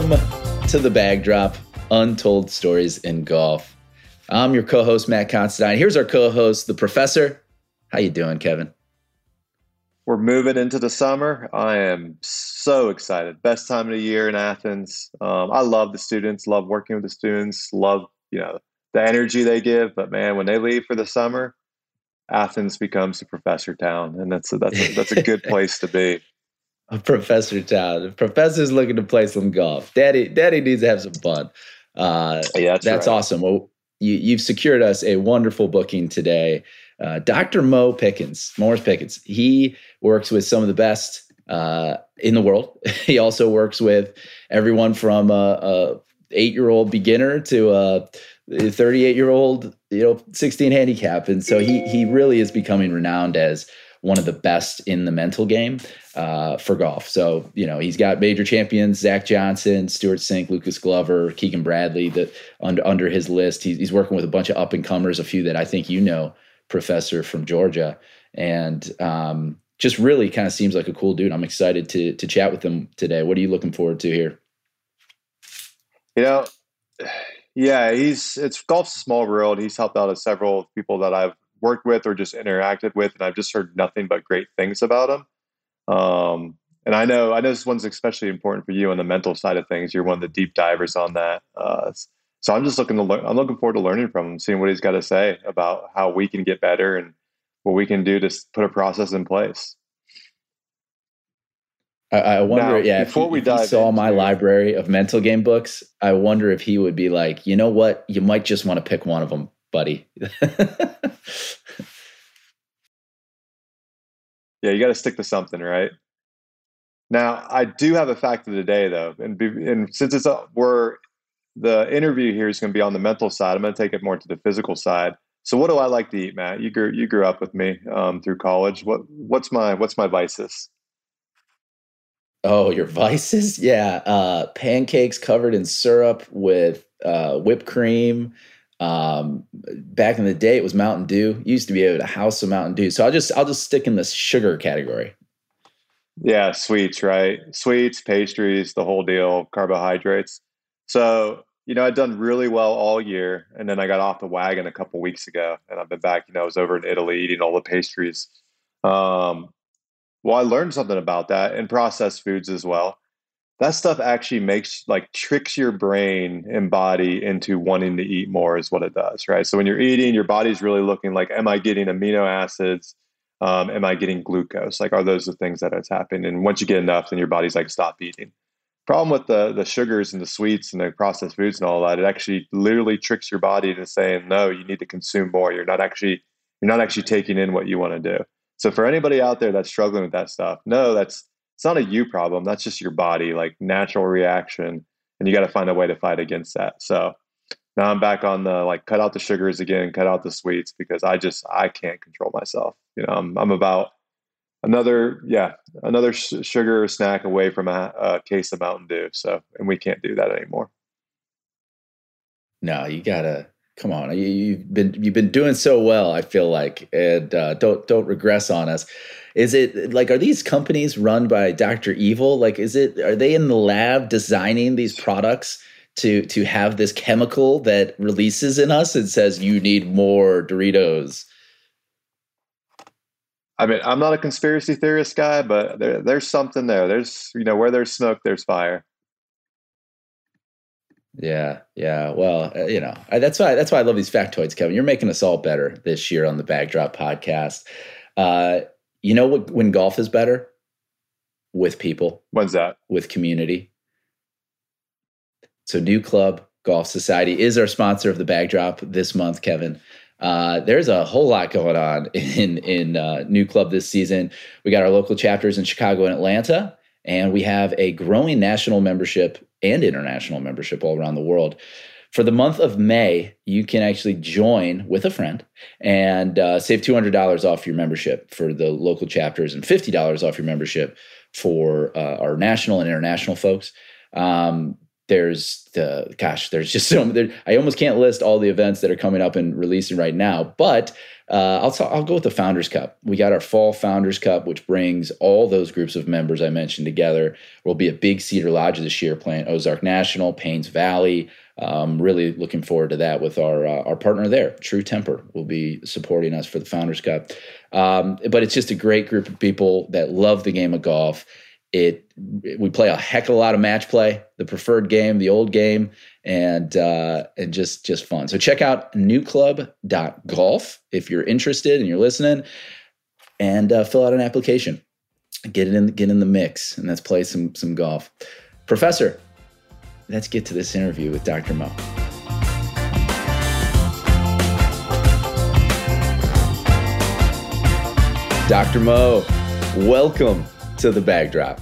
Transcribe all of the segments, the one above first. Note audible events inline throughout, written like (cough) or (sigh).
Welcome to the bag drop, Untold Stories in Golf. I'm your co-host Matt Constantine. Here's our co-host, the professor. How you doing, Kevin? We're moving into the summer. I am so excited. Best time of the year in Athens. Um, I love the students. Love working with the students. Love you know the energy they give. But man, when they leave for the summer, Athens becomes a professor town, and that's a, that's a, that's a good (laughs) place to be professor town. The professor's looking to play some golf. Daddy, Daddy needs to have some fun. Uh, yeah, that's, that's right. awesome. Well, you, have secured us a wonderful booking today. Uh, Dr. Mo Pickens, Morris Pickens. He works with some of the best uh, in the world. (laughs) he also works with everyone from a, a eight-year-old beginner to a 38-year-old, you know, 16 handicap, and so he he really is becoming renowned as one of the best in the mental game uh, for golf. So, you know, he's got major champions, Zach Johnson, Stewart Cink, Lucas Glover, Keegan Bradley, that under, under his list. He's, he's working with a bunch of up and comers, a few that I think you know, professor from Georgia. And um, just really kind of seems like a cool dude. I'm excited to, to chat with him today. What are you looking forward to here? You know, yeah, he's it's golf's a small world. He's helped out several people that I've worked with or just interacted with, and I've just heard nothing but great things about him. Um, and I know I know this one's especially important for you on the mental side of things. You're one of the deep divers on that. Uh, so I'm just looking to learn. I'm looking forward to learning from him, seeing what he's got to say about how we can get better and what we can do to put a process in place. I, I wonder, now, yeah, before if we if he saw my library of mental game books, I wonder if he would be like, you know what, you might just want to pick one of them buddy. (laughs) yeah, you got to stick to something, right? Now, I do have a fact of the day, though, and, be, and since it's a, we're the interview here is going to be on the mental side, I'm going to take it more to the physical side. So, what do I like to eat, Matt? You grew you grew up with me um, through college. What what's my what's my vices? Oh, your vices? Yeah, uh, pancakes covered in syrup with uh, whipped cream, um, back in the day, it was Mountain Dew. You used to be able to house a Mountain Dew. So I'll just I'll just stick in the sugar category. Yeah, sweets, right? Sweets, pastries, the whole deal, carbohydrates. So you know, I'd done really well all year, and then I got off the wagon a couple weeks ago, and I've been back. You know, I was over in Italy eating all the pastries. Um, well, I learned something about that and processed foods as well that stuff actually makes like tricks your brain and body into wanting to eat more is what it does right? So when you're eating your body's really looking like am i getting amino acids? Um, am i getting glucose? Like are those the things that it's happening and once you get enough then your body's like stop eating. Problem with the the sugars and the sweets and the processed foods and all that it actually literally tricks your body into saying no you need to consume more. You're not actually you're not actually taking in what you want to do. So for anybody out there that's struggling with that stuff no that's it's not a you problem. That's just your body, like natural reaction. And you got to find a way to fight against that. So now I'm back on the like cut out the sugars again, cut out the sweets because I just I can't control myself. You know, I'm I'm about another yeah another sh- sugar snack away from a, a case of Mountain Dew. So and we can't do that anymore. No, you gotta come on. You, have been you've been doing so well. I feel like, and uh, don't don't regress on us. Is it like are these companies run by Dr. Evil? Like is it are they in the lab designing these products to to have this chemical that releases in us and says you need more Doritos? I mean, I'm not a conspiracy theorist guy, but there, there's something there. There's you know where there's smoke, there's fire. Yeah, yeah. Well, uh, you know, I, that's why that's why I love these factoids, Kevin. You're making us all better this year on the Bagdrop podcast. Uh, you know what? When golf is better with people. When's that? With community. So, NewClub Golf Society is our sponsor of the Bagdrop this month, Kevin. Uh, there's a whole lot going on (laughs) in in uh, NewClub this season. We got our local chapters in Chicago and Atlanta, and we have a growing national membership and international membership all around the world for the month of May, you can actually join with a friend and uh, save $200 off your membership for the local chapters and $50 off your membership for uh, our national and international folks. Um, there's the gosh, there's just so there, I almost can't list all the events that are coming up and releasing right now. But uh, I'll I'll go with the Founders Cup. We got our fall Founders Cup, which brings all those groups of members I mentioned together. We'll be at Big Cedar Lodge this year, playing Ozark National, Paynes Valley. Um, really looking forward to that with our uh, our partner there, True Temper, will be supporting us for the Founders Cup. Um, but it's just a great group of people that love the game of golf it we play a heck of a lot of match play, the preferred game, the old game, and uh, and just just fun. So check out newclub.golf if you're interested and you're listening, and uh, fill out an application. Get it in get in the mix, and let's play some some golf. Professor, let's get to this interview with Dr. Mo. Dr. Mo, welcome to the bag drop.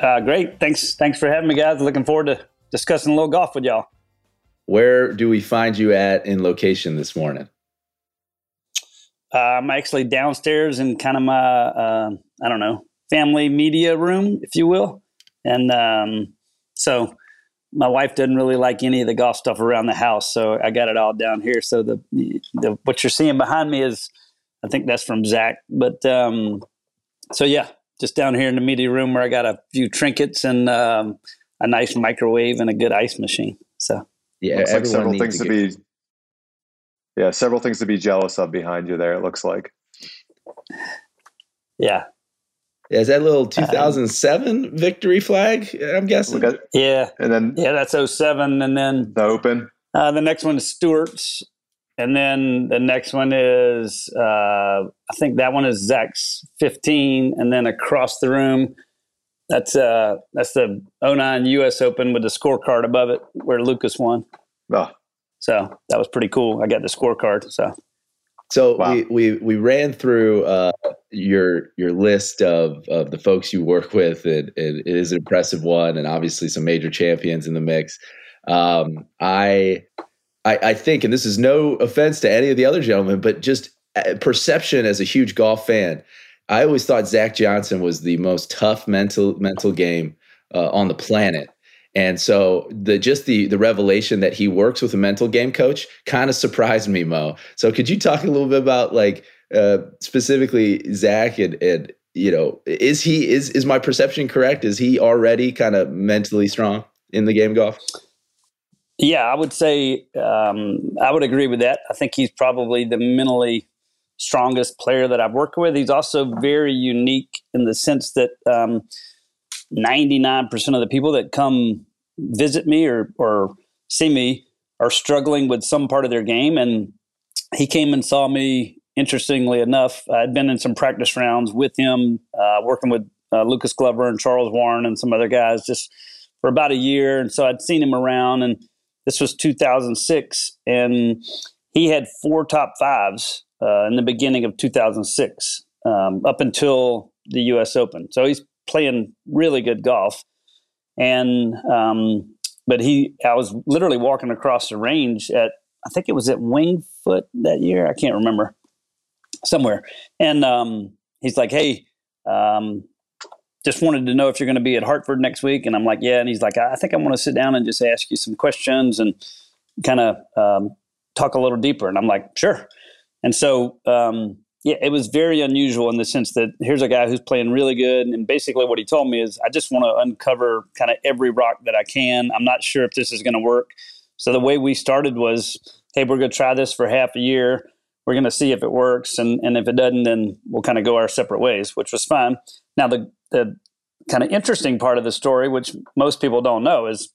Uh, great. Thanks. Thanks for having me, guys. Looking forward to discussing a little golf with y'all. Where do we find you at in location this morning? Uh, I'm actually downstairs in kind of my, uh, I don't know, family media room, if you will. And um, so my wife doesn't really like any of the golf stuff around the house. So I got it all down here. So the, the what you're seeing behind me is, I think that's from Zach. But um, so yeah, just down here in the media room where I got a few trinkets and um, a nice microwave and a good ice machine. So yeah, looks like several things to, to be. Yeah, several things to be jealous of behind you there. It looks like. Yeah. Is that little 2007 um, victory flag? I'm guessing. At, yeah, and then yeah, that's 07, and then the Open. Uh, the next one is Stewart's, and then the next one is uh, I think that one is Zach's 15, and then across the room, that's uh that's the 09 U.S. Open with the scorecard above it where Lucas won. Oh. So that was pretty cool. I got the scorecard. So. So wow. we, we we ran through uh, your your list of, of the folks you work with, and, and, it is an impressive one, and obviously some major champions in the mix. Um, I I, I think, and this is no offense to any of the other gentlemen, but just uh, perception as a huge golf fan, I always thought Zach Johnson was the most tough mental mental game uh, on the planet. And so the just the the revelation that he works with a mental game coach kind of surprised me, Mo. So could you talk a little bit about like uh, specifically Zach and, and you know is he is is my perception correct? Is he already kind of mentally strong in the game golf? Yeah, I would say um, I would agree with that. I think he's probably the mentally strongest player that I've worked with. He's also very unique in the sense that um, 99% of the people that come visit me or, or see me are struggling with some part of their game. And he came and saw me, interestingly enough. I'd been in some practice rounds with him, uh, working with uh, Lucas Glover and Charles Warren and some other guys just for about a year. And so I'd seen him around and this was 2006, and he had four top fives uh, in the beginning of 2006 um, up until the U.S. Open. So he's playing really good golf, and um, but he, I was literally walking across the range at I think it was at Winged Foot that year. I can't remember somewhere, and um, he's like, "Hey, um, just wanted to know if you're going to be at Hartford next week. And I'm like, yeah. And he's like, I think I want to sit down and just ask you some questions and kind of um, talk a little deeper. And I'm like, sure. And so, um, yeah, it was very unusual in the sense that here's a guy who's playing really good. And basically, what he told me is, I just want to uncover kind of every rock that I can. I'm not sure if this is going to work. So, the way we started was, hey, we're going to try this for half a year. We're going to see if it works. And, and if it doesn't, then we'll kind of go our separate ways, which was fine. Now, the the kind of interesting part of the story, which most people don't know, is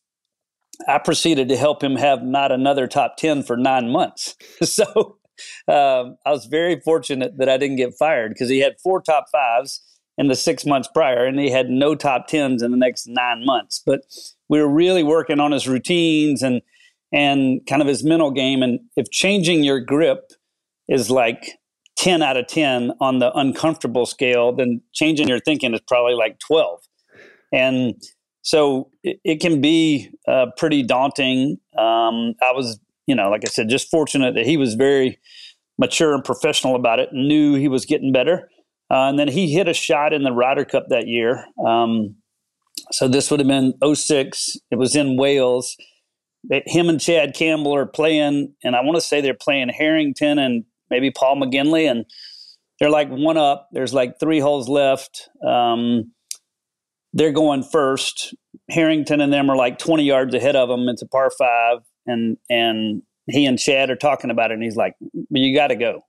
I proceeded to help him have not another top 10 for nine months. (laughs) so um, I was very fortunate that I didn't get fired because he had four top fives in the six months prior and he had no top 10s in the next nine months. But we were really working on his routines and and kind of his mental game. And if changing your grip is like 10 out of 10 on the uncomfortable scale, then changing your thinking is probably like 12. And so it, it can be uh, pretty daunting. Um, I was, you know, like I said, just fortunate that he was very mature and professional about it knew he was getting better. Uh, and then he hit a shot in the Ryder Cup that year. Um, So this would have been 06. It was in Wales. Him and Chad Campbell are playing, and I want to say they're playing Harrington and maybe Paul McGinley, and they're like one up. There's like three holes left. Um, they're going first. Harrington and them are like 20 yards ahead of them. It's a par five, and and he and Chad are talking about it, and he's like, "You got to go.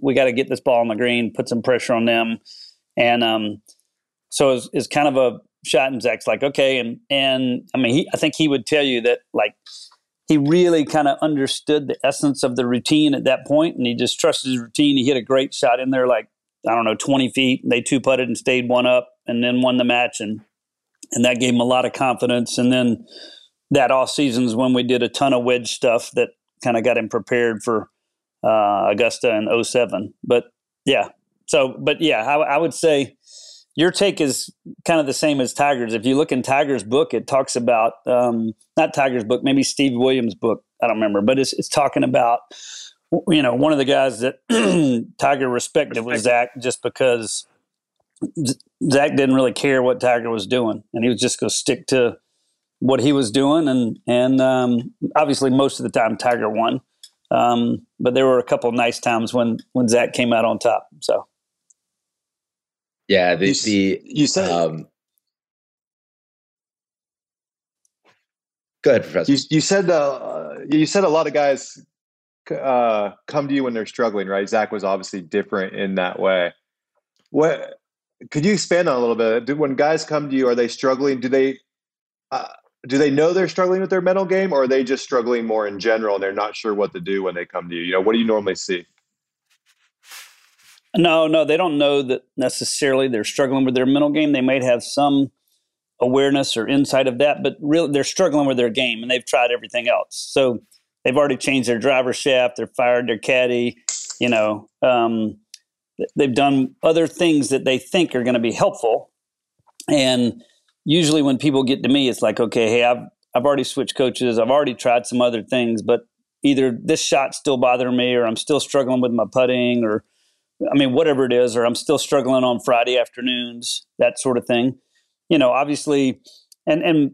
We got to get this ball on the green, put some pressure on them." And um, so it's, it's kind of a shot, and Zach's like, "Okay," and and I mean, he, I think he would tell you that like he really kind of understood the essence of the routine at that point, and he just trusted his routine. He hit a great shot in there, like I don't know, twenty feet. They two putted and stayed one up, and then won the match, and and that gave him a lot of confidence. And then that off seasons when we did a ton of wedge stuff that kind of got him prepared for uh, Augusta in 07. But yeah, so but yeah, I, I would say your take is kind of the same as Tiger's. If you look in Tiger's book, it talks about um, not Tiger's book, maybe Steve Williams' book. I don't remember, but it's, it's talking about you know one of the guys that (clears throat) Tiger respected was Zach, just because Zach didn't really care what Tiger was doing, and he was just going to stick to what he was doing, and and um, obviously most of the time Tiger won, um, but there were a couple nice times when when Zach came out on top. So. Yeah, the you, the you said um, Go ahead, Professor. You, you said uh, you said a lot of guys uh, come to you when they're struggling, right? Zach was obviously different in that way. What could you expand on a little bit? Do, when guys come to you, are they struggling? Do they uh, do they know they're struggling with their mental game, or are they just struggling more in general and they're not sure what to do when they come to you? You know, what do you normally see? No, no, they don't know that necessarily they're struggling with their mental game. They might have some awareness or insight of that, but really they're struggling with their game and they've tried everything else. So they've already changed their driver shaft, they're fired their caddy, you know, um, they've done other things that they think are going to be helpful. And usually when people get to me, it's like, okay, hey, I've I've already switched coaches, I've already tried some other things, but either this shot's still bothering me or I'm still struggling with my putting or I mean, whatever it is, or I'm still struggling on Friday afternoons, that sort of thing. You know, obviously, and and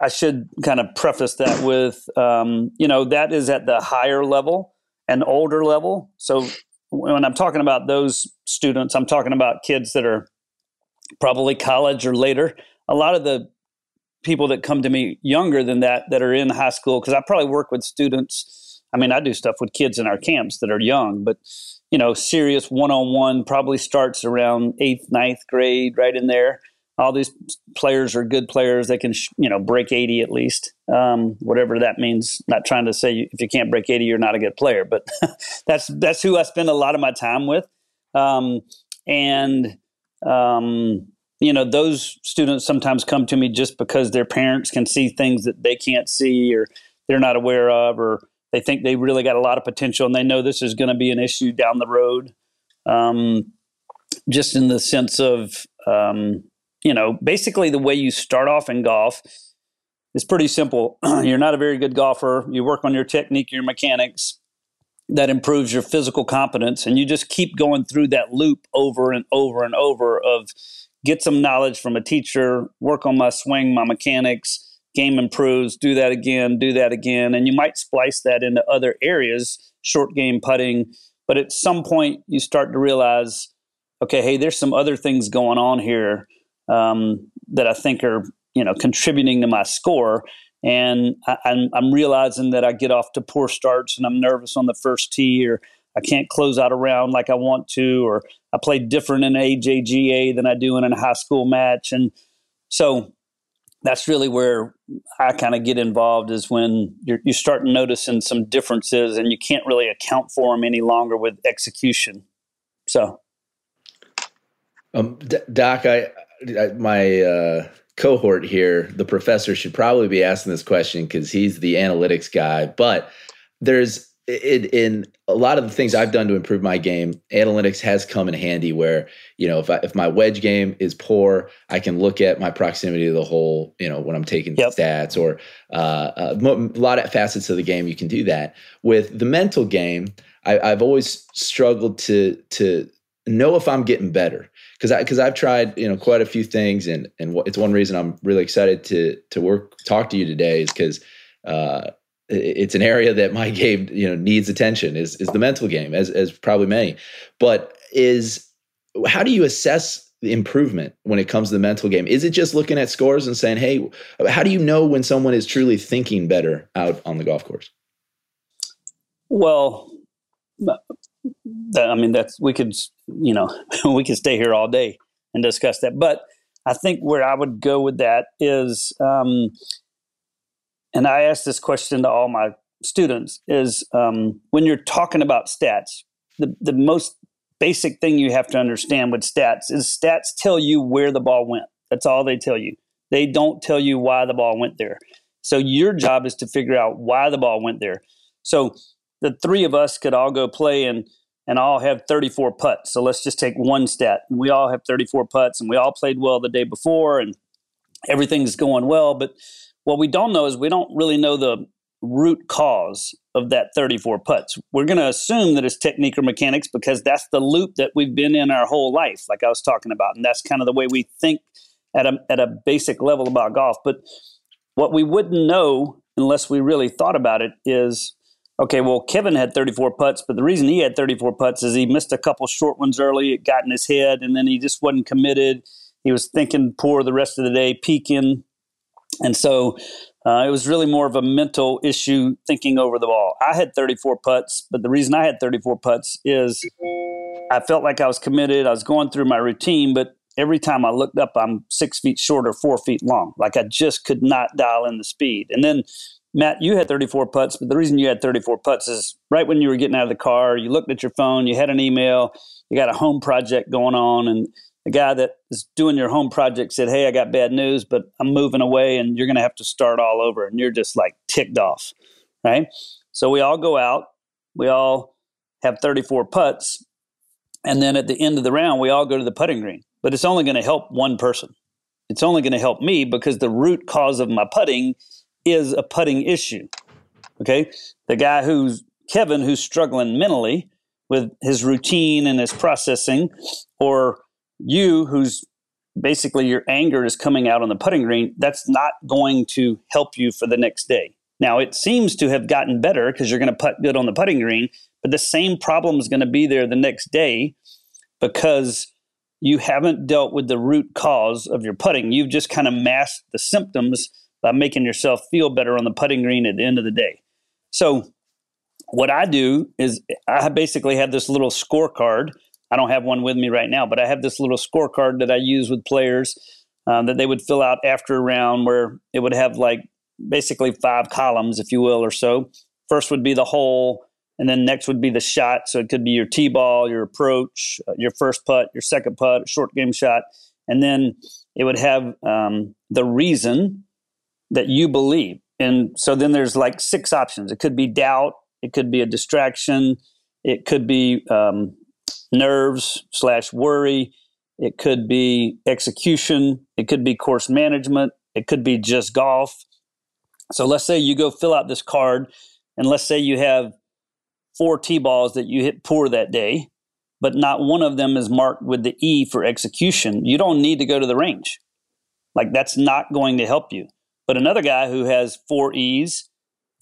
I should kind of preface that with, um, you know, that is at the higher level and older level. So when I'm talking about those students, I'm talking about kids that are probably college or later. A lot of the people that come to me younger than that, that are in high school, because I probably work with students. I mean, I do stuff with kids in our camps that are young, but you know, serious one on one probably starts around eighth, ninth grade, right in there. All these players are good players. They can, you know, break 80 at least, um, whatever that means. Not trying to say if you can't break 80, you're not a good player, but (laughs) that's that's who I spend a lot of my time with. Um, and um, you know, those students sometimes come to me just because their parents can see things that they can't see, or they're not aware of, or they think they really got a lot of potential and they know this is going to be an issue down the road. Um, just in the sense of, um, you know, basically the way you start off in golf is pretty simple. (clears throat) You're not a very good golfer. You work on your technique, your mechanics. That improves your physical competence, and you just keep going through that loop over and over and over of get some knowledge from a teacher, work on my swing, my mechanics, game improves, do that again, do that again. And you might splice that into other areas, short game putting. But at some point, you start to realize, okay, hey, there's some other things going on here um, that I think are, you know, contributing to my score. And I, I'm, I'm realizing that I get off to poor starts and I'm nervous on the first tee or I can't close out a round like I want to, or I play different in AJGA than I do in a high school match. And so that's really where I kind of get involved is when you start noticing some differences and you can't really account for them any longer with execution. So, um, Doc, I, I my uh, cohort here, the professor should probably be asking this question because he's the analytics guy. But there's in, in a lot of the things I've done to improve my game, analytics has come in handy. Where you know, if I, if my wedge game is poor, I can look at my proximity to the hole. You know, when I'm taking yep. stats or uh, a, uh, a lot of facets of the game, you can do that. With the mental game, I, I've always struggled to to know if I'm getting better because I because I've tried you know quite a few things, and and it's one reason I'm really excited to to work talk to you today is because uh, it's an area that my (laughs) game you know needs attention is is the mental game as as probably many, but is how do you assess improvement when it comes to the mental game? Is it just looking at scores and saying, hey, how do you know when someone is truly thinking better out on the golf course? Well, I mean, that's we could, you know, (laughs) we could stay here all day and discuss that. But I think where I would go with that is, um, and I ask this question to all my students: is um, when you're talking about stats, the the most basic thing you have to understand with stats is stats tell you where the ball went. That's all they tell you. They don't tell you why the ball went there. So your job is to figure out why the ball went there. So the three of us could all go play and and all have 34 putts. So let's just take one stat. We all have 34 putts and we all played well the day before and everything's going well, but what we don't know is we don't really know the root cause of that 34 putts. We're going to assume that it's technique or mechanics because that's the loop that we've been in our whole life, like I was talking about. And that's kind of the way we think at a, at a basic level about golf. But what we wouldn't know unless we really thought about it is okay, well, Kevin had 34 putts, but the reason he had 34 putts is he missed a couple short ones early. It got in his head, and then he just wasn't committed. He was thinking poor the rest of the day, peaking. And so uh, it was really more of a mental issue thinking over the ball. I had 34 putts, but the reason I had 34 putts is I felt like I was committed. I was going through my routine, but every time I looked up, I'm six feet short or four feet long. Like I just could not dial in the speed. And then, Matt, you had 34 putts, but the reason you had 34 putts is right when you were getting out of the car, you looked at your phone, you had an email, you got a home project going on, and the guy that is doing your home project said, Hey, I got bad news, but I'm moving away and you're going to have to start all over. And you're just like ticked off. Right. So we all go out, we all have 34 putts. And then at the end of the round, we all go to the putting green. But it's only going to help one person. It's only going to help me because the root cause of my putting is a putting issue. Okay. The guy who's Kevin, who's struggling mentally with his routine and his processing, or you who's basically your anger is coming out on the putting green, that's not going to help you for the next day. Now, it seems to have gotten better because you're going to putt good on the putting green, but the same problem is going to be there the next day because you haven't dealt with the root cause of your putting. You've just kind of masked the symptoms by making yourself feel better on the putting green at the end of the day. So, what I do is I basically have this little scorecard I don't have one with me right now, but I have this little scorecard that I use with players um, that they would fill out after a round where it would have like basically five columns, if you will, or so. First would be the hole, and then next would be the shot. So it could be your tee ball, your approach, uh, your first putt, your second putt, short game shot. And then it would have um, the reason that you believe. And so then there's like six options. It could be doubt, it could be a distraction, it could be um, nerves slash worry. It could be execution. It could be course management. It could be just golf. So let's say you go fill out this card, and let's say you have four tee balls that you hit poor that day, but not one of them is marked with the E for execution. You don't need to go to the range. Like that's not going to help you. But another guy who has four E's,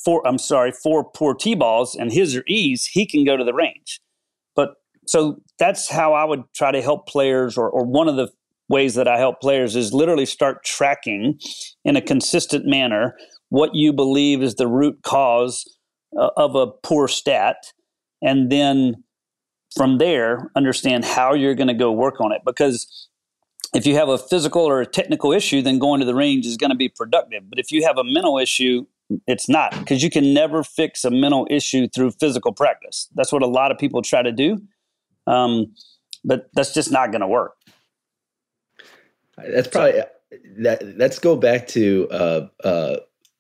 four, I'm sorry, four poor tee balls, and his are E's, he can go to the range. So that's how I would try to help players, or, or one of the ways that I help players is literally start tracking in a consistent manner what you believe is the root cause uh, of a poor stat. And then from there, understand how you're going to go work on it. Because if you have a physical or a technical issue, then going to the range is going to be productive. But if you have a mental issue, it's not because you can never fix a mental issue through physical practice. That's what a lot of people try to do. Um, but that's just not going to work. That's probably that. Let's go back to uh, uh,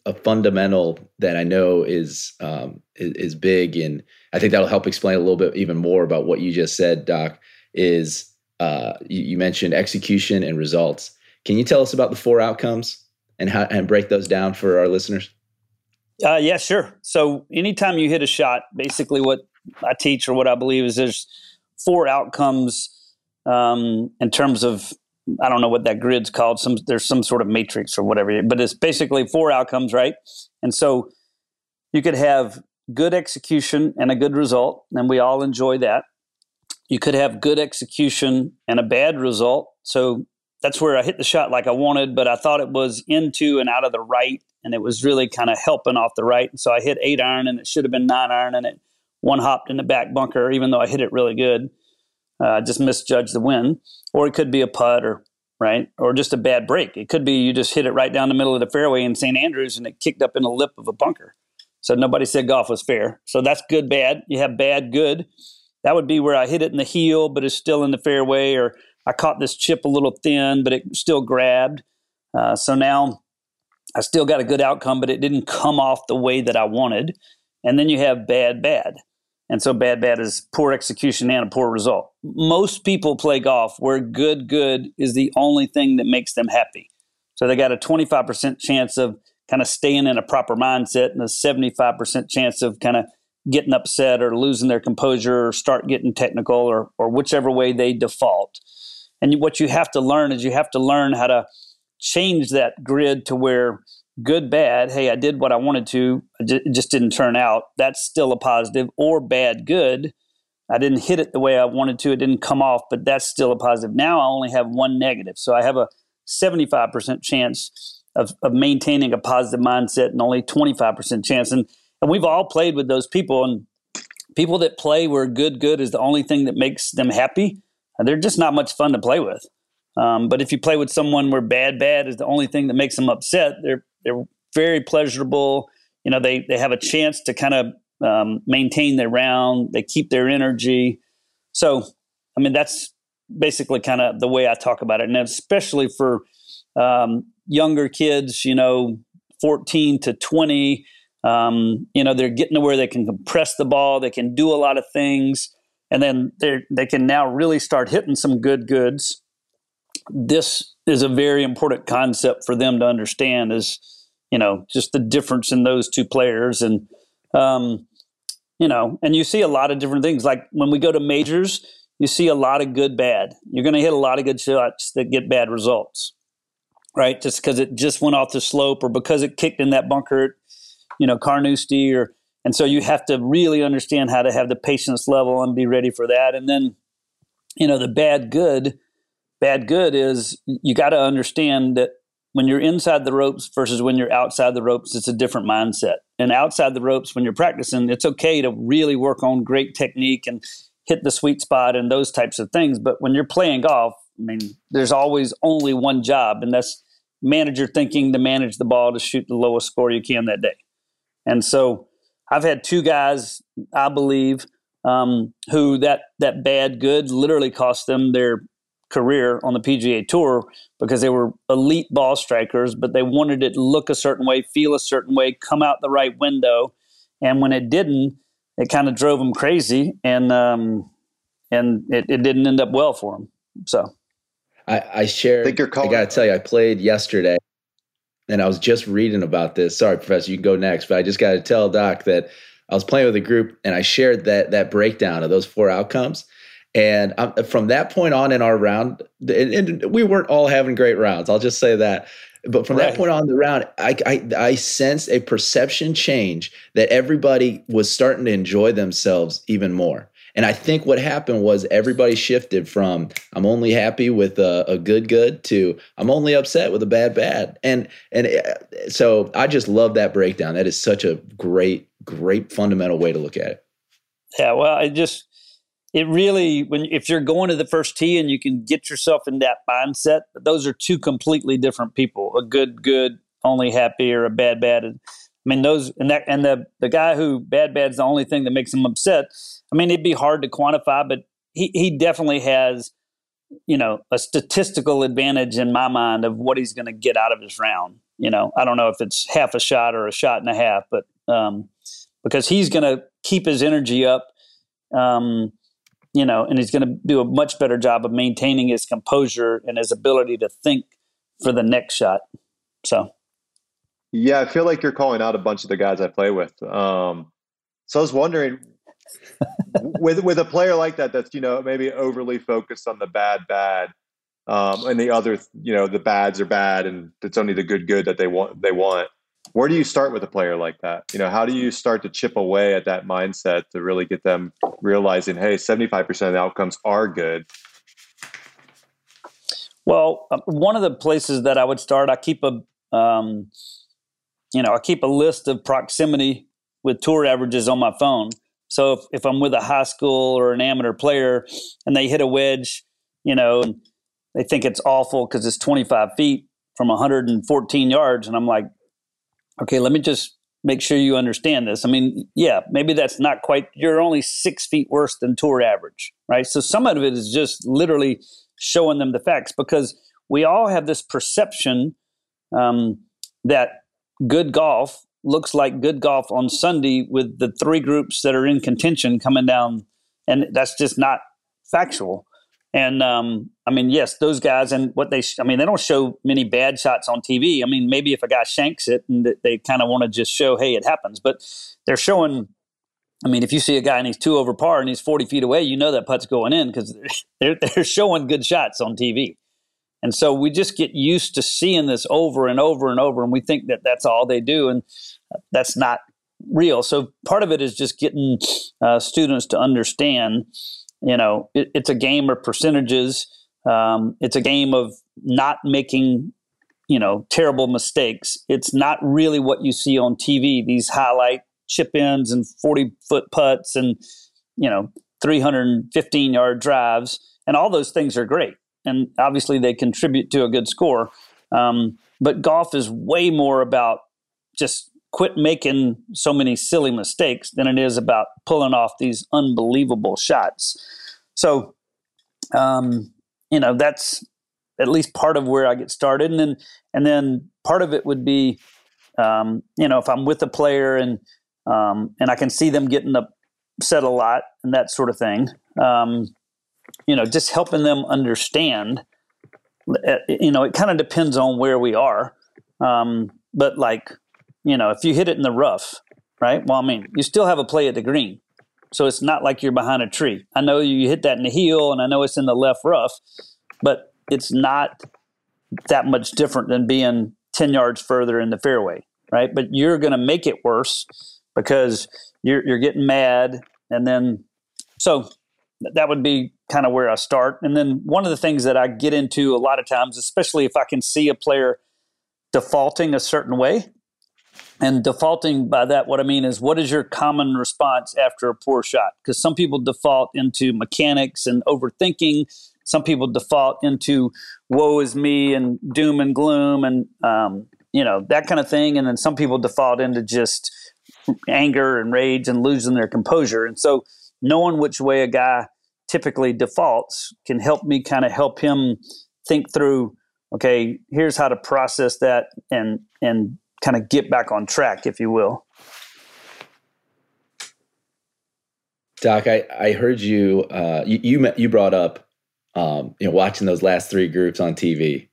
a fundamental that I know is, um, is, is big, and I think that'll help explain a little bit even more about what you just said, Doc. Is uh, you, you mentioned execution and results. Can you tell us about the four outcomes and how and break those down for our listeners? Uh, yeah, sure. So anytime you hit a shot, basically what I teach or what I believe is there's four outcomes um, in terms of I don't know what that grid's called. Some there's some sort of matrix or whatever, but it's basically four outcomes, right? And so you could have good execution and a good result, and we all enjoy that. You could have good execution and a bad result. So that's where I hit the shot like I wanted, but I thought it was into and out of the right, and it was really kind of helping off the right. And So I hit eight iron, and it should have been nine iron, and it one hopped in the back bunker, even though I hit it really good. I uh, just misjudged the wind, or it could be a putt, or right, or just a bad break. It could be you just hit it right down the middle of the fairway in St. Andrews, and it kicked up in the lip of a bunker. So nobody said golf was fair. So that's good, bad. You have bad, good. That would be where I hit it in the heel, but it's still in the fairway, or I caught this chip a little thin, but it still grabbed. Uh, so now I still got a good outcome, but it didn't come off the way that I wanted. And then you have bad, bad. And so bad, bad is poor execution and a poor result. Most people play golf where good, good is the only thing that makes them happy. So they got a 25% chance of kind of staying in a proper mindset and a 75% chance of kind of getting upset or losing their composure or start getting technical or, or whichever way they default. And what you have to learn is you have to learn how to change that grid to where good, bad, hey, I did what I wanted to, it just didn't turn out. That's still a positive. Or bad, good, I didn't hit it the way I wanted to, it didn't come off, but that's still a positive. Now I only have one negative. So I have a 75% chance of, of maintaining a positive mindset and only 25% chance. And, and we've all played with those people and people that play where good, good is the only thing that makes them happy. They're just not much fun to play with. Um, but if you play with someone where bad, bad is the only thing that makes them upset, they're they're very pleasurable. You know, they they have a chance to kind of um, maintain their round. They keep their energy. So, I mean, that's basically kind of the way I talk about it, and especially for um, younger kids, you know, 14 to 20, um, you know, they're getting to where they can compress the ball, they can do a lot of things, and then they they can now really start hitting some good goods. This is a very important concept for them to understand. Is you know just the difference in those two players, and um, you know, and you see a lot of different things. Like when we go to majors, you see a lot of good bad. You're going to hit a lot of good shots that get bad results right? Just because it just went off the slope or because it kicked in that bunker, you know, Carnoustie or and so you have to really understand how to have the patience level and be ready for that. And then, you know, the bad good, bad good is you got to understand that when you're inside the ropes versus when you're outside the ropes, it's a different mindset. And outside the ropes, when you're practicing, it's okay to really work on great technique and hit the sweet spot and those types of things. But when you're playing golf, I mean, there's always only one job, and that's manager thinking to manage the ball to shoot the lowest score you can that day. And so I've had two guys, I believe, um, who that that bad good literally cost them their career on the PGA Tour because they were elite ball strikers, but they wanted it to look a certain way, feel a certain way, come out the right window, and when it didn't, it kind of drove them crazy, and um, and it, it didn't end up well for them. So I, I shared. I, I got to tell you, I played yesterday, and I was just reading about this. Sorry, Professor, you can go next, but I just got to tell Doc that I was playing with a group, and I shared that that breakdown of those four outcomes. And um, from that point on in our round, and, and, we weren't all having great rounds. I'll just say that. But from right. that point on the round, I, I, I sensed a perception change that everybody was starting to enjoy themselves even more. And I think what happened was everybody shifted from I'm only happy with a, a, good good to I'm only upset with a bad bad. And and uh, so I just love that breakdown. That is such a great great fundamental way to look at it. Yeah, well, I just it really when if you're going to the first tee and you can get yourself in that mindset, those are two completely different people. A good good only happy or a bad bad. I mean those and that and the the guy who bad bad's the only thing that makes him upset I mean, it'd be hard to quantify, but he, he definitely has, you know, a statistical advantage in my mind of what he's going to get out of his round. You know, I don't know if it's half a shot or a shot and a half, but um, because he's going to keep his energy up, um, you know, and he's going to do a much better job of maintaining his composure and his ability to think for the next shot. So, yeah, I feel like you're calling out a bunch of the guys I play with. Um, so I was wondering, (laughs) with with a player like that, that's you know maybe overly focused on the bad bad, um, and the other you know the bads are bad, and it's only the good good that they want they want. Where do you start with a player like that? You know, how do you start to chip away at that mindset to really get them realizing, hey, seventy five percent of the outcomes are good. Well, uh, one of the places that I would start, I keep a um, you know, I keep a list of proximity with tour averages on my phone. So if, if I'm with a high school or an amateur player and they hit a wedge, you know, they think it's awful because it's 25 feet from 114 yards. And I'm like, okay, let me just make sure you understand this. I mean, yeah, maybe that's not quite, you're only six feet worse than tour average, right? So some of it is just literally showing them the facts because we all have this perception um, that good golf looks like good golf on Sunday with the three groups that are in contention coming down, and that's just not factual. And um, I mean, yes, those guys and what they, I mean, they don't show many bad shots on TV. I mean, maybe if a guy shanks it and they kind of want to just show, hey, it happens, but they're showing. I mean, if you see a guy and he's two over par and he's 40 feet away, you know that putt's going in because (laughs) they're, they're showing good shots on TV. And so we just get used to seeing this over and over and over, and we think that that's all they do, and that's not real. So part of it is just getting uh, students to understand, you know, it, it's a game of percentages. Um, it's a game of not making, you know, terrible mistakes. It's not really what you see on TV. These highlight chip ins and forty foot putts and you know 315 yard drives, and all those things are great and obviously they contribute to a good score. Um, but golf is way more about just quit making so many silly mistakes than it is about pulling off these unbelievable shots. So, um, you know, that's at least part of where I get started, and then and then part of it would be, um, you know, if I'm with a player and um, and I can see them getting upset a lot and that sort of thing. Um, you know, just helping them understand. Uh, you know, it kind of depends on where we are. Um, but like, you know, if you hit it in the rough, right? Well, I mean, you still have a play at the green. So it's not like you're behind a tree. I know you hit that in the heel and I know it's in the left rough, but it's not that much different than being 10 yards further in the fairway, right? But you're going to make it worse because you're, you're getting mad. And then, so that would be kind of where I start. And then one of the things that I get into a lot of times, especially if I can see a player defaulting a certain way, and defaulting by that, what I mean is, what is your common response after a poor shot? Because some people default into mechanics and overthinking. Some people default into woe is me and doom and gloom and um, you know that kind of thing. And then some people default into just anger and rage and losing their composure. And so knowing which way a guy typically defaults can help me kind of help him think through okay here's how to process that and and kind of get back on track if you will doc i i heard you uh you you, you brought up um you know watching those last three groups on tv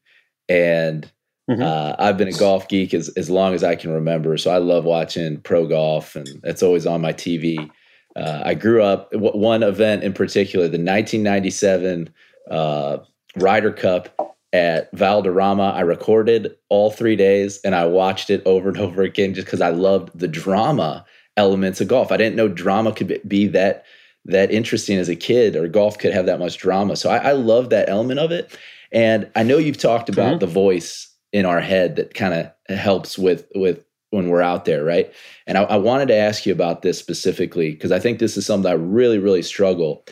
and mm-hmm. uh, I've been a golf geek as, as long as I can remember. So I love watching pro golf, and it's always on my TV. Uh, I grew up one event in particular, the 1997 uh, Ryder Cup at Valderrama. I recorded all three days and I watched it over and (laughs) over again just because I loved the drama elements of golf. I didn't know drama could be that that interesting as a kid, or golf could have that much drama. So I, I love that element of it. And I know you've talked about mm-hmm. the voice in our head that kind of helps with with when we're out there, right? And I, I wanted to ask you about this specifically because I think this is something I really, really struggle.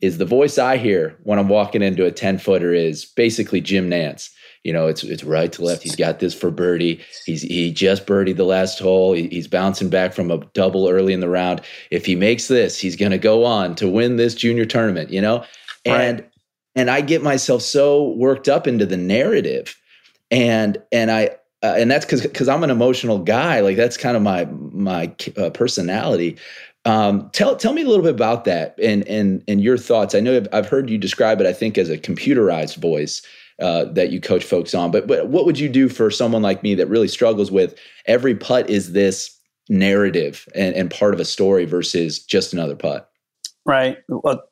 Is the voice I hear when I'm walking into a 10 footer is basically Jim Nantz. You know, it's it's right to left. He's got this for birdie. He's he just birdied the last hole. He, he's bouncing back from a double early in the round. If he makes this, he's going to go on to win this junior tournament. You know, and and I get myself so worked up into the narrative, and and I uh, and that's because because I'm an emotional guy. Like that's kind of my my uh, personality. Um, tell tell me a little bit about that and and and your thoughts. I know I've, I've heard you describe it. I think as a computerized voice uh, that you coach folks on. But but what would you do for someone like me that really struggles with every putt is this narrative and, and part of a story versus just another putt? Right. Well,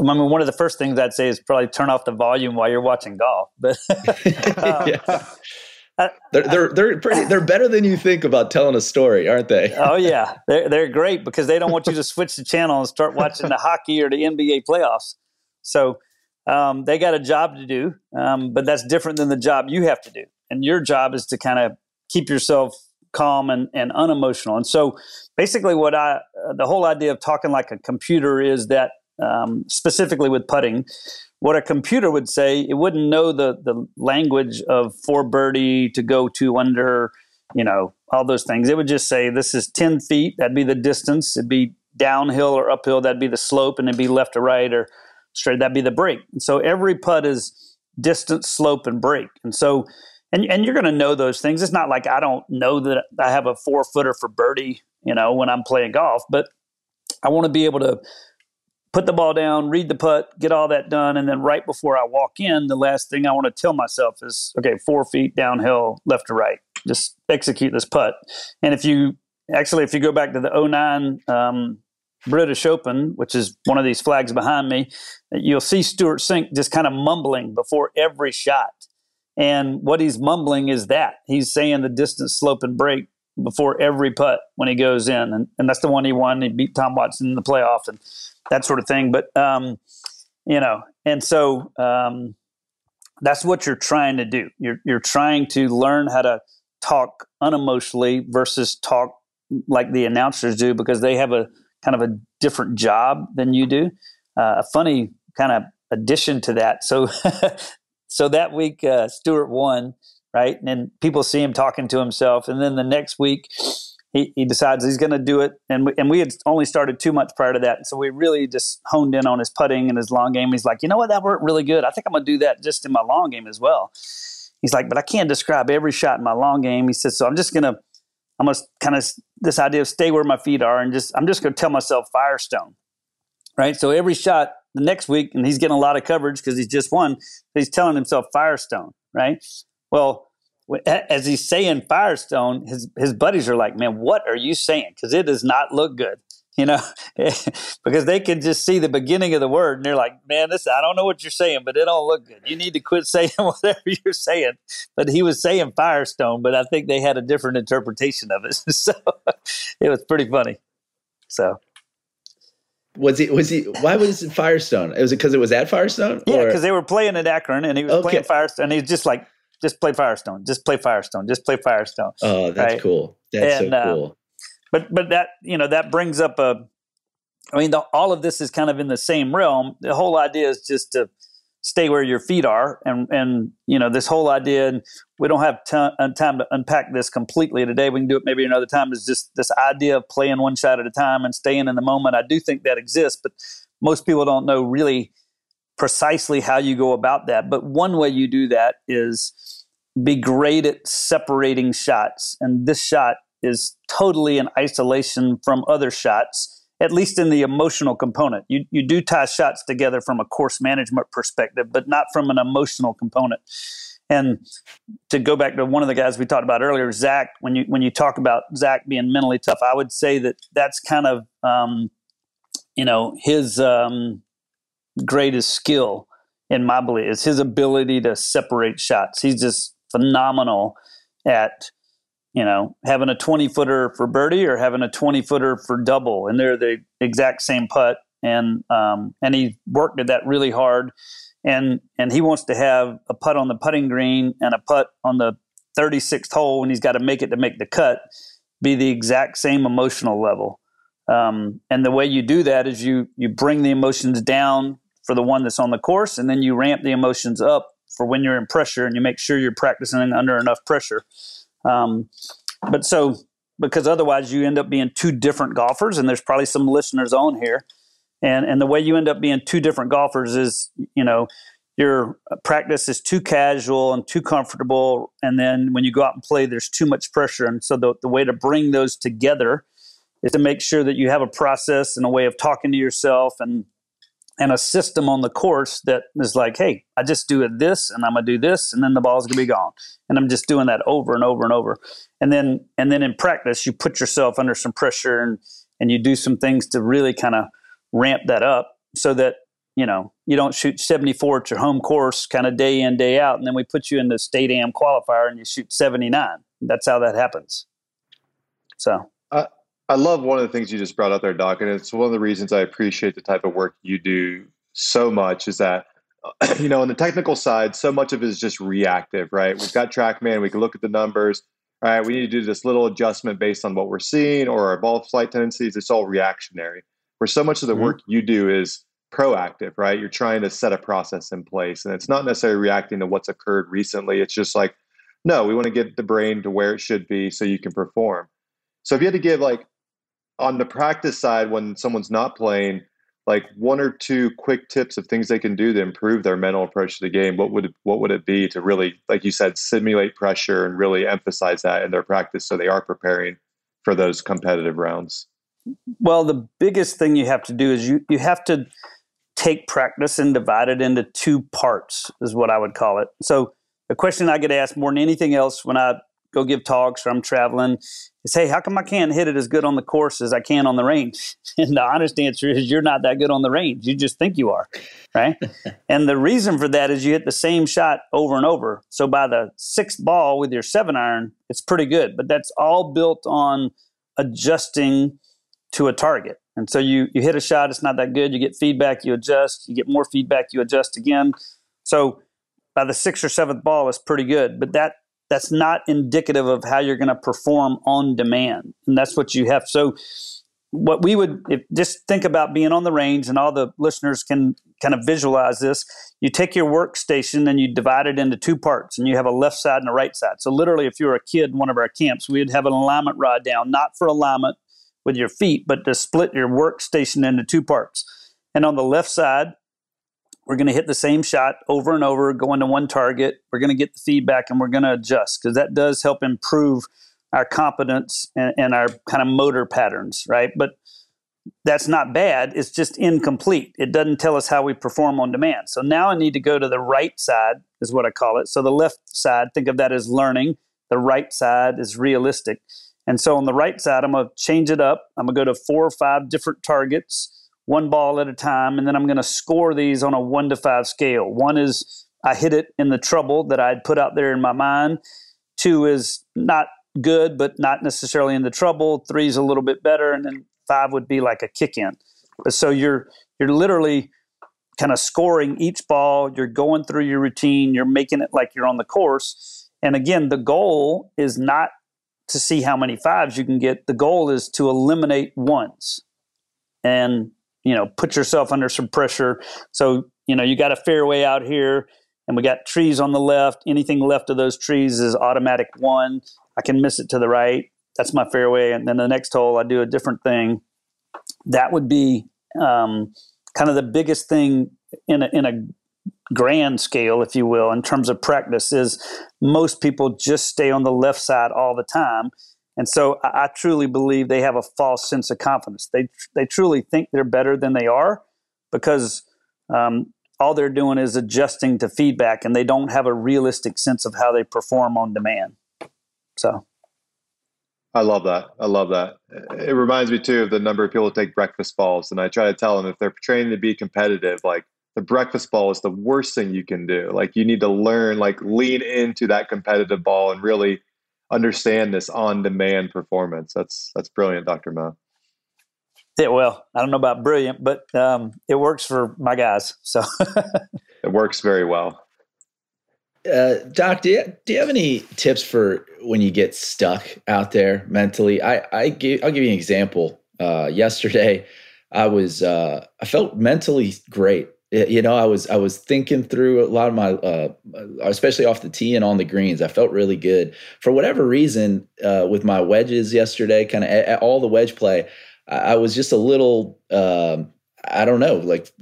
I mean, one of the first things I'd say is probably turn off the volume while you're watching golf. But (laughs) um, (laughs) yeah. They're they're they're pretty (laughs) they're better than you think about telling a story, aren't they? oh yeah, (laughs) they're they're great because they don't want you to switch the channel and start watching the hockey or the NBA playoffs. So um, they got a job to do, um, but that's different than the job you have to do. And your job is to kind of keep yourself calm and, and unemotional. And so basically, what I uh, the whole idea of talking like a computer is that um, specifically with putting, what a computer would say, it wouldn't know the the language of four birdie to go to under, you know, all those things. It would just say this is ten feet. That'd be the distance. It'd be downhill or uphill. That'd be the slope, and it'd be left to right or straight. That'd be the break. And so every putt is distance, slope, and break. And so and and you're going to know those things. It's not like I don't know that I have a four footer for birdie, you know, when I'm playing golf, but I want to be able to put the ball down, read the putt, get all that done, and then right before I walk in, the last thing I want to tell myself is, okay, four feet downhill, left to right, just execute this putt. And if you actually, if you go back to the 09 um, British Open, which is one of these flags behind me, you'll see Stewart Cink just kind of mumbling before every shot. And what he's mumbling is that he's saying the distance, slope, and break before every putt when he goes in. And, and that's the one he won. He beat Tom Watson in the playoff and that sort of thing. But, um, you know, and so um, that's what you're trying to do. You're, you're trying to learn how to talk unemotionally versus talk like the announcers do because they have a kind of a different job than you do. Uh, a funny kind of addition to that. So (laughs) so that week, uh, Stewart won, right? And people see him talking to himself. And then the next week, he, he decides he's going to do it. And we, and we had only started two months prior to that. So we really just honed in on his putting and his long game. He's like, you know what? That worked really good. I think I'm going to do that just in my long game as well. He's like, but I can't describe every shot in my long game. He says, so I'm just going to, I'm going to kind of, this idea of stay where my feet are and just, I'm just going to tell myself Firestone, right? So every shot the next week, and he's getting a lot of coverage because he's just won. He's telling himself Firestone, right? Well, as he's saying Firestone, his his buddies are like, "Man, what are you saying?" Because it does not look good, (laughs) you know, (laughs) because they can just see the beginning of the word, and they're like, "Man, this I don't know what you're saying, but it don't look good. You need to quit (laughs) saying whatever you're saying." But he was saying Firestone, but I think they had a different interpretation of it, so it was pretty funny. So was he? Was he? Why was it Firestone? Was it because it was at Firestone? Yeah, because they were playing at Akron, and he was okay. playing Firestone. And he's just like, just play Firestone, just play Firestone, just play Firestone. Oh, that's right? cool. That's and, so uh, cool. Uh, but but that you know that brings up a. I mean, the, all of this is kind of in the same realm. The whole idea is just to stay where your feet are and and you know this whole idea and we don't have t- uh, time to unpack this completely today we can do it maybe another time is just this idea of playing one shot at a time and staying in the moment i do think that exists but most people don't know really precisely how you go about that but one way you do that is be great at separating shots and this shot is totally in isolation from other shots at least in the emotional component. You, you do tie shots together from a course management perspective, but not from an emotional component. And to go back to one of the guys we talked about earlier, Zach, when you when you talk about Zach being mentally tough, I would say that that's kind of um, you know his um, greatest skill in my belief is his ability to separate shots. He's just phenomenal at you know, having a 20 footer for birdie or having a 20 footer for double, and they're the exact same putt. And um, and he worked at that really hard, and and he wants to have a putt on the putting green and a putt on the 36th hole, and he's got to make it to make the cut, be the exact same emotional level. Um, and the way you do that is you you bring the emotions down for the one that's on the course, and then you ramp the emotions up for when you're in pressure, and you make sure you're practicing under enough pressure. Um, but so because otherwise you end up being two different golfers, and there's probably some listeners on here, and and the way you end up being two different golfers is you know your practice is too casual and too comfortable, and then when you go out and play, there's too much pressure, and so the the way to bring those together is to make sure that you have a process and a way of talking to yourself and and a system on the course that is like, hey, I just do it this and I'm gonna do this and then the ball's gonna be gone. And I'm just doing that over and over and over. And then and then in practice you put yourself under some pressure and and you do some things to really kind of ramp that up so that you know you don't shoot 74 at your home course kind of day in day out and then we put you in the state am qualifier and you shoot 79 that's how that happens so I, love one of the things you just brought up there doc and it's one of the reasons i appreciate the type of work you do so much is that (clears throat) you know on the technical side so much of it is just reactive right we've got trackman we can look at the numbers all right we need to do this little adjustment based on what we're seeing or our ball flight tendencies it's all reactionary where so much of the mm-hmm. work you do is proactive, right? You're trying to set a process in place. And it's not necessarily reacting to what's occurred recently. It's just like, no, we want to get the brain to where it should be so you can perform. So if you had to give like on the practice side when someone's not playing, like one or two quick tips of things they can do to improve their mental approach to the game, what would what would it be to really, like you said, simulate pressure and really emphasize that in their practice so they are preparing for those competitive rounds? Well, the biggest thing you have to do is you you have to take practice and divide it into two parts, is what I would call it. So, the question I get asked more than anything else when I go give talks or I'm traveling is, hey, how come I can't hit it as good on the course as I can on the range? (laughs) And the honest answer is, you're not that good on the range. You just think you are, right? (laughs) and the reason for that is you hit the same shot over and over. So, by the sixth ball with your seven iron, it's pretty good. But that's all built on adjusting to a target. And so you you hit a shot, it's not that good. You get feedback, you adjust. You get more feedback, you adjust again. So by the sixth or seventh ball, it's pretty good. But that that's not indicative of how you're going to perform on demand, and that's what you have. So what we would if, just think about being on the range, and all the listeners can kind of visualize this. You take your workstation and you divide it into two parts, and you have a left side and a right side. So literally, if you were a kid in one of our camps, we'd have an alignment rod down, not for alignment with your feet, but to split your workstation into two parts. And on the left side, we're going to hit the same shot over and over, going to one target. We're going to get the feedback and we're going to adjust because that does help improve our competence and, and, our kind of motor patterns, right? But that's not bad. It's just incomplete. It doesn't tell us how we perform on demand. So now I need to go to the right side, is what I call it. So the left side, think of that as learning. The right side is realistic. And so on the right side, I'm going to change it up. I'm going to go to four or five different targets, one ball at a time, and then I'm going to score these on a one to five scale. One is I hit it in the trouble that I'd put out there in my mind. Two is not good, but not necessarily in the trouble. Three is a little bit better, and then five would be like a kick in. So you're you're literally kind of scoring each ball. You're going through your routine. You're making it like you're on the course. And again, the goal is not to see how many fives you can get. The goal is to eliminate ones and, you know, put yourself under some pressure. So, you know, you got a fairway out here and we got trees on the left. Anything left of those trees is automatic one. I can miss it to the right. That's my fairway. And then the next hole, I do a different thing. That would be um, kind of the biggest thing in a, in a grand scale, if you will, in terms of practice, is most people just stay on the left side all the time. And so I, I truly believe they have a false sense of confidence. They, they truly think they're better than they are because um, all they're doing is adjusting to feedback and they don't have a realistic sense of how they perform on demand. So. I love that. I love that. It reminds me too of the number of people who take breakfast balls, and I try to tell them if they're training to be competitive, like the breakfast ball is the worst thing you can do. Like you need to learn, like lean into that competitive ball and really understand this on-demand performance. That's that's brilliant, Dr. Mo. Yeah, well, I don't know about brilliant, but um, it works for my guys. So (laughs) it works very well. Uh, Doc, do you, do you have any tips for when you get stuck out there mentally? I, I give, I'll give you an example. Uh, yesterday, I was uh, I felt mentally great you know i was i was thinking through a lot of my uh, especially off the tee and on the greens i felt really good. For whatever reason uh, with my wedges yesterday kind of all the wedge play I, I, was just a little um, i don't know like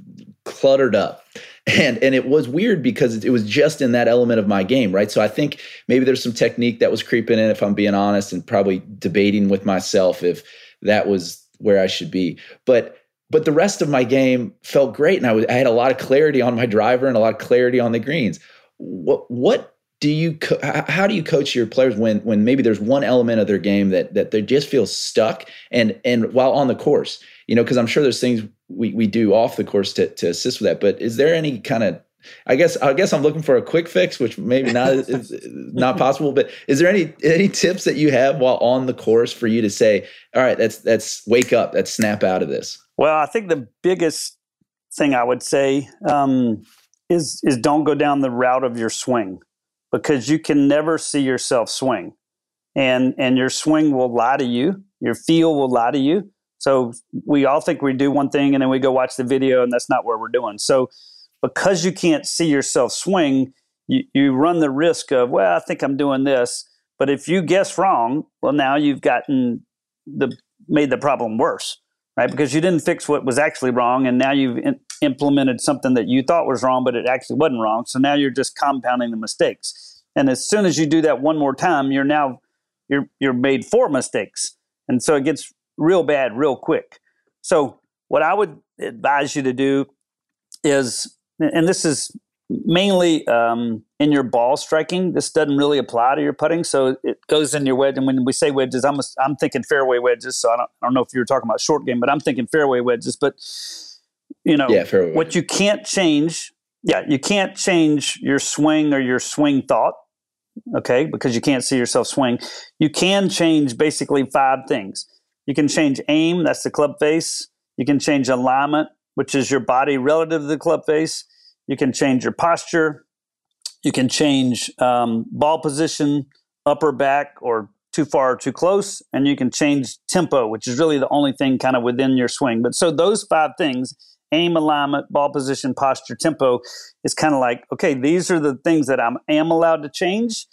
cluttered up. (laughs) And and it was weird because it was just in that element of my game right? So i think maybe there's some technique that was creeping in if i'm being honest and probably debating with myself if that was where i should be. But but the rest of my game felt great, and I, was, I had a lot of clarity on my driver and a lot of clarity on the greens. What what do you co- how do you coach your players when when maybe there's one element of their game that that they just feel stuck and and while on the course, you know, because I'm sure there's things we we do off the course to to assist with that. But is there any kind of I guess I guess I'm looking for a quick fix, which maybe not is not possible. But is there any any tips that you have while on the course for you to say, all right, that's that's wake up, that's snap out of this? Well, I think the biggest thing I would say um, is is don't go down the route of your swing because you can never see yourself swing, and and your swing will lie to you, your feel will lie to you. So we all think we do one thing and then we go watch the video, and that's not what we're doing. So because you can't see yourself swing, you, you run the risk of, well, I think I'm doing this. But if you guess wrong, well, now you've gotten the made the problem worse, right? Because you didn't fix what was actually wrong, and now you've in, implemented something that you thought was wrong, but it actually wasn't wrong. So now you're just compounding the mistakes. And as soon as you do that one more time, you're now you're you're made four mistakes, and so it gets real bad real quick. So what I would advise you to do is and this is mainly um, in your ball striking. This doesn't really apply to your putting, so it goes in your wedge. And when we say wedges, I'm a, I'm thinking fairway wedges. So I don't, I don't know if you were talking about short game, but I'm thinking fairway wedges. But you know, yeah, what you can't change, yeah, you can't change your swing or your swing thought. Okay, because you can't see yourself swing. You can change basically five things. You can change aim, that's the club face. You can change alignment, which is your body relative to the club face. You can change your posture. You can change um, ball position, upper back, or too far or too close. And you can change tempo, which is really the only thing kind of within your swing. But so those five things aim, alignment, ball position, posture, tempo is kind of like, okay, these are the things that I am allowed to change.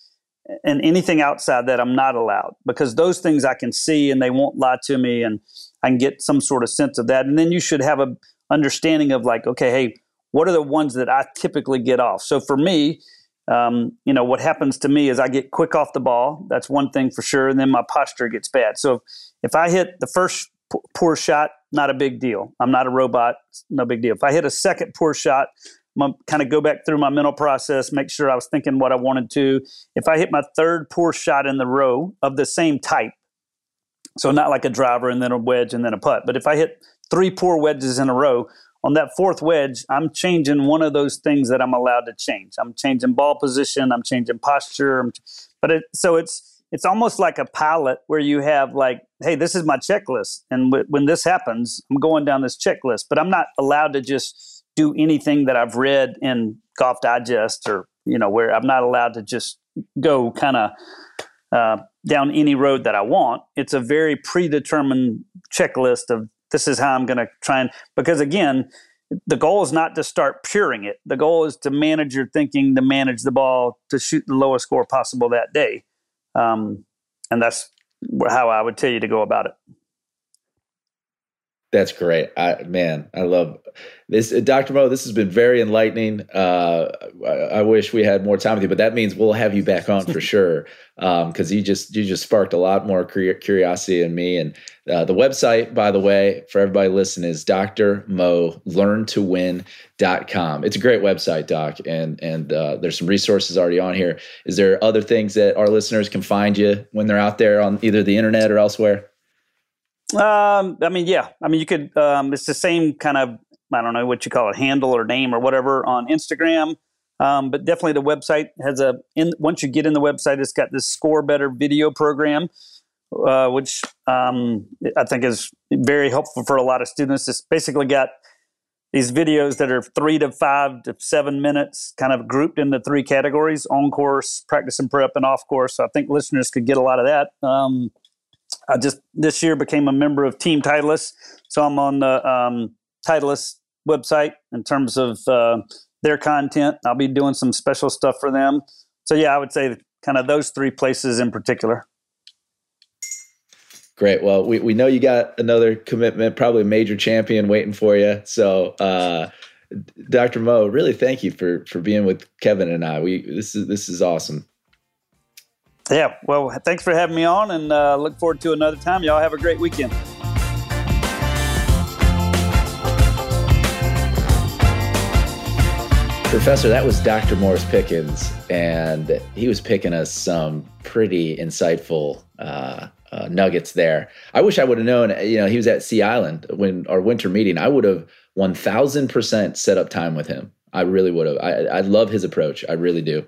And anything outside that I'm not allowed because those things I can see and they won't lie to me and I can get some sort of sense of that. And then you should have a understanding of like, okay, hey, what are the ones that I typically get off? So for me, um, you know, what happens to me is I get quick off the ball. That's one thing for sure. And then my posture gets bad. So if I hit the first p- poor shot, not a big deal. I'm not a robot, no big deal. If I hit a second poor shot, I'm kind of go back through my mental process, make sure I was thinking what I wanted to. If I hit my third poor shot in the row of the same type, so not like a driver and then a wedge and then a putt, but if I hit three poor wedges in a row, on that fourth wedge, I'm changing one of those things that I'm allowed to change. I'm changing ball position, I'm changing posture, I'm, but it, so it's it's almost like a pilot where you have like, hey, this is my checklist, and w- when this happens, I'm going down this checklist, but I'm not allowed to just do anything that I've read in Golf Digest or you know where I'm not allowed to just go kind of uh, down any road that I want. It's a very predetermined checklist of this is how I'm going to try and because again, the goal is not to start puring it. The goal is to manage your thinking, to manage the ball, to shoot the lowest score possible that day, um, and that's how I would tell you to go about it. That's great. I man, I love this, Dr. Mo. This has been very enlightening. Uh, I, I, wish we had more time with you, but that means we'll have you back on for (laughs) sure because um, you just you just sparked a lot more curiosity in me. And uh, the website, by the way, for everybody listening, is Dr. Mo Learn to Win.com. It's a great website, Doc, and and uh, there's some resources already on here. Is there other things that our listeners can find you when they're out there on either the internet or elsewhere? Um, I mean, yeah. I mean, you could. Um, it's the same kind of. I don't know what you call it, handle or name or whatever on Instagram. Um, but definitely the website has a. In, once you get in the website, it's got this score better video program, uh, which um, I think is very helpful for a lot of students. It's basically got these videos that are three to five to seven minutes, kind of grouped into three categories: on course, practice and prep, and off course. So I think listeners could get a lot of that. Um, I just this year became a member of Team Titleist, so I'm on the um, Titleist website in terms of uh, their content. I'll be doing some special stuff for them. So yeah, I would say kind of those three places in particular. Great. Well, we, we know you got another commitment, probably a major champion waiting for you. So, uh, Dr. Mo, really thank you for for being with Kevin and I. We this is this is awesome. Yeah, well, thanks for having me on and uh, look forward to another time. Y'all have a great weekend. Professor, that was Dr. Morris Pickens, and he was picking us some pretty insightful uh, uh, nuggets there. I wish I would have known. You know, he was at Sea Island when our winter meeting. I would have one thousand percent set up time with him. I really would have. I, I love his approach. I really do.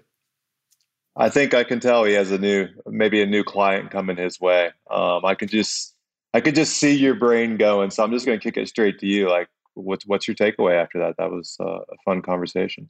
I think I can tell he has a new, maybe a new client coming his way. Um, I could just, I could just see your brain going. So I'm just going to kick it straight to you. Like, what's what's your takeaway after that? That was uh, a fun conversation.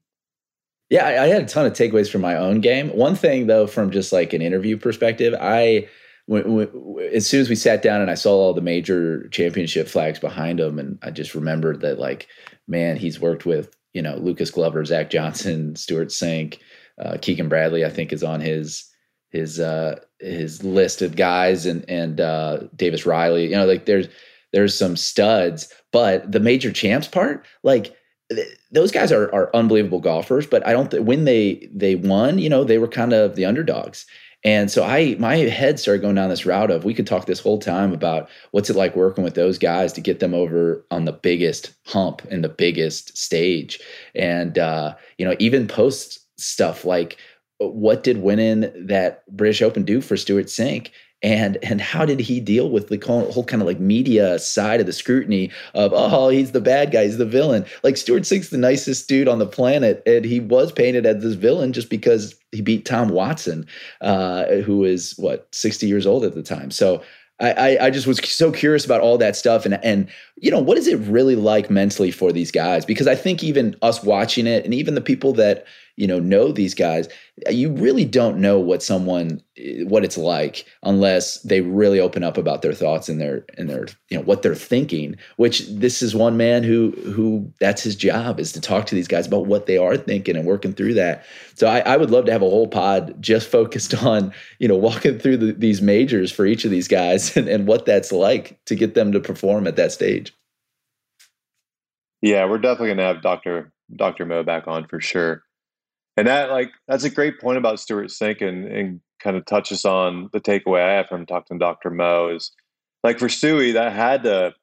Yeah, I, I, had a ton of takeaways from my own game. One thing though, from just like an interview perspective, I when, when, as soon as we sat down and I saw all the major championship flags behind him, and I just remembered that like, man, he's worked with you know Lucas Glover, Zach Johnson, Stewart Cink, uh, Keegan Bradley. I think is on his his uh, his list of guys, and and uh, Davis Riley. You know, like there's there's some studs, but the major champs part, like those guys are are unbelievable golfers. But I don't th- when they they won, you know, they were kind of the underdogs. And so I my head started going down this route of we could talk this whole time about what's it like working with those guys to get them over on the biggest hump and the biggest stage. And uh, you know, even post stuff like what did winning that British Open do for Stewart Cink? and and how did he deal with the whole kind of like media side of the scrutiny of oh he's the bad guy he's the villain. Like Stewart Cink's the nicest dude on the planet and he was painted as this villain just because he beat Tom Watson uh, who was what 60 years old at the time. So I, I just was so curious about all that stuff and and you know what is it really like mentally for these guys? Because I think even us watching it and even the people that you know know these guys you really don't know what someone eh, what it's like unless they really open up about their thoughts and their and their you know what they're thinking which this is one man who who that's his job is to talk to these guys about what they are thinking and working through that. So i, I would love to have a whole pod just (laughs) focused on you know walking through the, these majors for each of these guys (laughs) and, and what that's like to get them to perform at that stage. Yeah we're definitely going to have dr dr mo back on for sure and that like that's a great point about Stewart Cink and, and kind of touches on the takeaway I have from talking to Dr. Mo is like for Stewie, that had to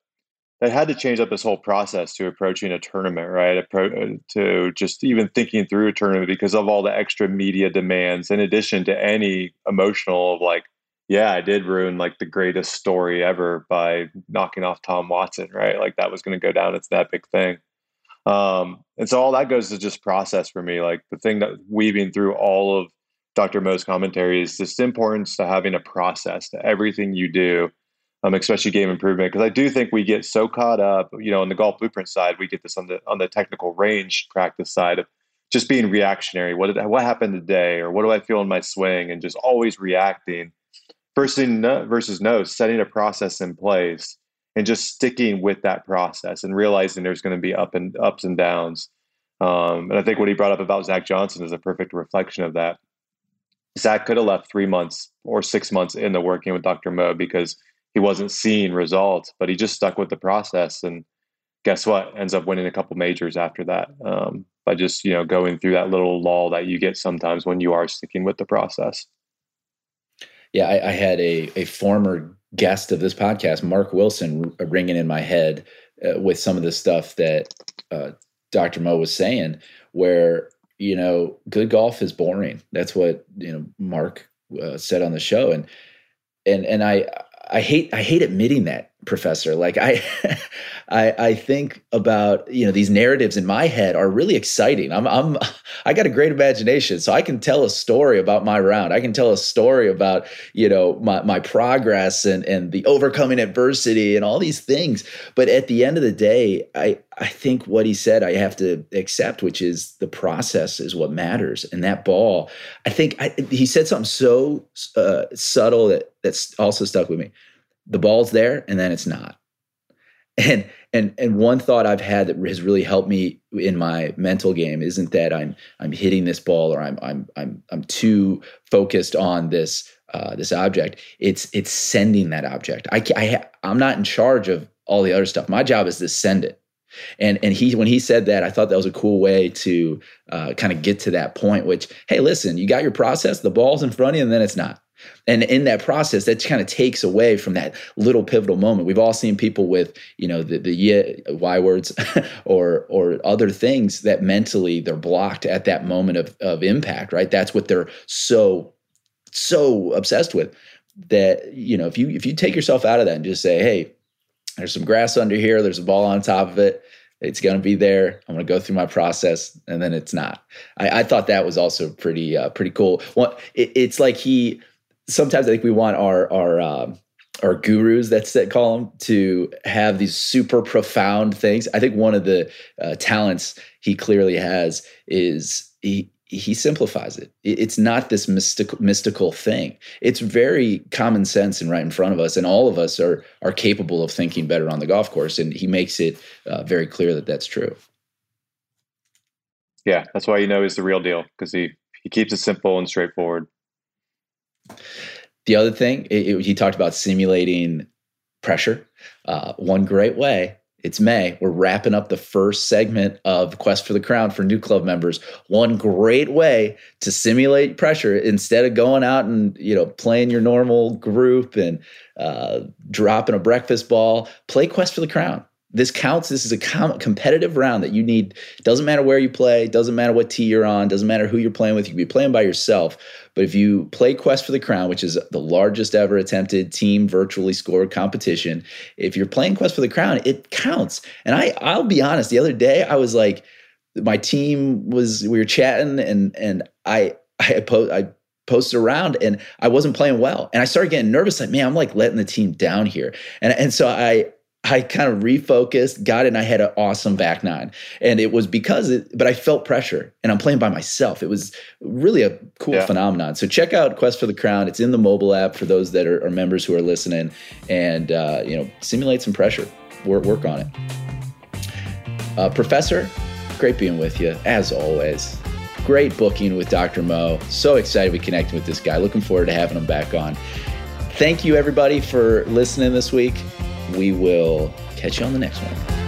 that had to change up this whole process to approaching a tournament, right? Uh, to just even thinking through a tournament because of all the extra media demands, in addition to any emotional of like, yeah, I did ruin like the greatest story ever by knocking off Tom Watson, right? Like that was going to go down. It's that big thing. Um, and so all that goes to just process for me. Like the thing that weaving through all of Dr. Mo's commentary is this importance to having a process to everything you do, um, especially game improvement. Because I do think we get so caught up, you know, on the golf blueprint side, we get this on the on the technical range practice side of just being reactionary. What did what happened today, or what do I feel in my swing, and just always reacting. Versus versus no, setting a process in place and just sticking with that process and realizing there's going to be up and ups and downs. Um, and I think what he brought up about Zach Johnson is a perfect reflection of that. Zach could have left three months or six months in the working with Dr. Mo because he wasn't seeing results, but he just stuck with the process. And guess what? Ends up winning a couple majors after that um, by just you know going through that little lull that you get sometimes when you are sticking with the process. Yeah, I, I had a a former guest of this podcast, Mark Wilson, ringing in my head uh, with some of the stuff that uh, Dr. Mo was saying, where you know, good golf is boring. That's what you know Mark uh, said on the show, and and and I I hate I hate admitting that, Professor. Like I (laughs) I, I think about you know these narratives in my head are really exciting. I'm I'm (laughs) I got a great imagination, so I can tell a story about my round. I can tell a story about you know my my progress and and the overcoming adversity and all these things. But at the end of the day, I I think what he said I have to accept, which is the process is what matters. And that ball, I think I, he said something so uh, subtle that that's also stuck with me. The ball's there, and then it's not and and and one thought I've had that has really helped me in my mental game isn't that I'm I'm hitting this ball or I'm I'm I'm I'm too focused on this uh, this object. It's it's sending that object. I, I I'm not in charge of all the other stuff. My job is to send it. And and he when he said that, I thought that was a cool way to uh, kind of get to that point. Which hey, listen, you got your process, the ball's in front of you, and then it's not. And in that process, that kind of takes away from that little pivotal moment. We've all seen people with, you know, the, the yeah, Y words (laughs) or or other things that mentally they're blocked at that moment of, of impact, right? That's what they're so, so obsessed with. that you know if you if you take yourself out of that and just say hey there's some grass under here there's a ball on top of it it's going to be there i'm going to go through my process and then it's not i, I thought that was also pretty uh, pretty cool well, it, it's like he sometimes i think we want our our um, our gurus that's that call them to have these super profound things i think one of the uh, talents he clearly has is he he simplifies it. It's not this mystical mystical thing. It's very common sense and right in front of us, and all of us are are capable of thinking better on the golf course. And he makes it uh, very clear that that's true. Yeah, that's why you know he's the real deal because he he keeps it simple and straightforward. The other thing it, it, he talked about simulating pressure. Uh, one great way it's May. We're wrapping up the first segment of Quest for the Crown for NewClub members. One great way to simulate pressure instead of going out and you know playing your normal group and uh, dropping a breakfast ball, play Quest for the Crown this counts. This is a com- competitive round that you need. Doesn't matter where you play. Doesn't matter what tee you're on. Doesn't matter who you're playing with. You can be playing by yourself. But if you play Quest for the Crown, which is the largest ever attempted team virtually scored competition, if you're playing Quest for the Crown, it counts. And I, I'll be honest. The other day, I was like, my team was. We were chatting, and and I, I post, I posted around and I wasn't playing well. And I started getting nervous, like, man, I'm like letting the team down here. And and so I I kind of refocused, got it, and I had an awesome back nine. And it was because it, but I felt pressure and I'm playing by myself. It was really a cool yeah. phenomenon. So check out Quest for the Crown. It's in the mobile app for those that are, are members who are listening and, uh, you know, simulate some pressure, work, work on it. Uh, Professor, great being with you as always. Great booking with Dr. Mo. So excited we connected with this guy. Looking forward to having him back on. Thank you, everybody, for listening this week we will catch you on the next one.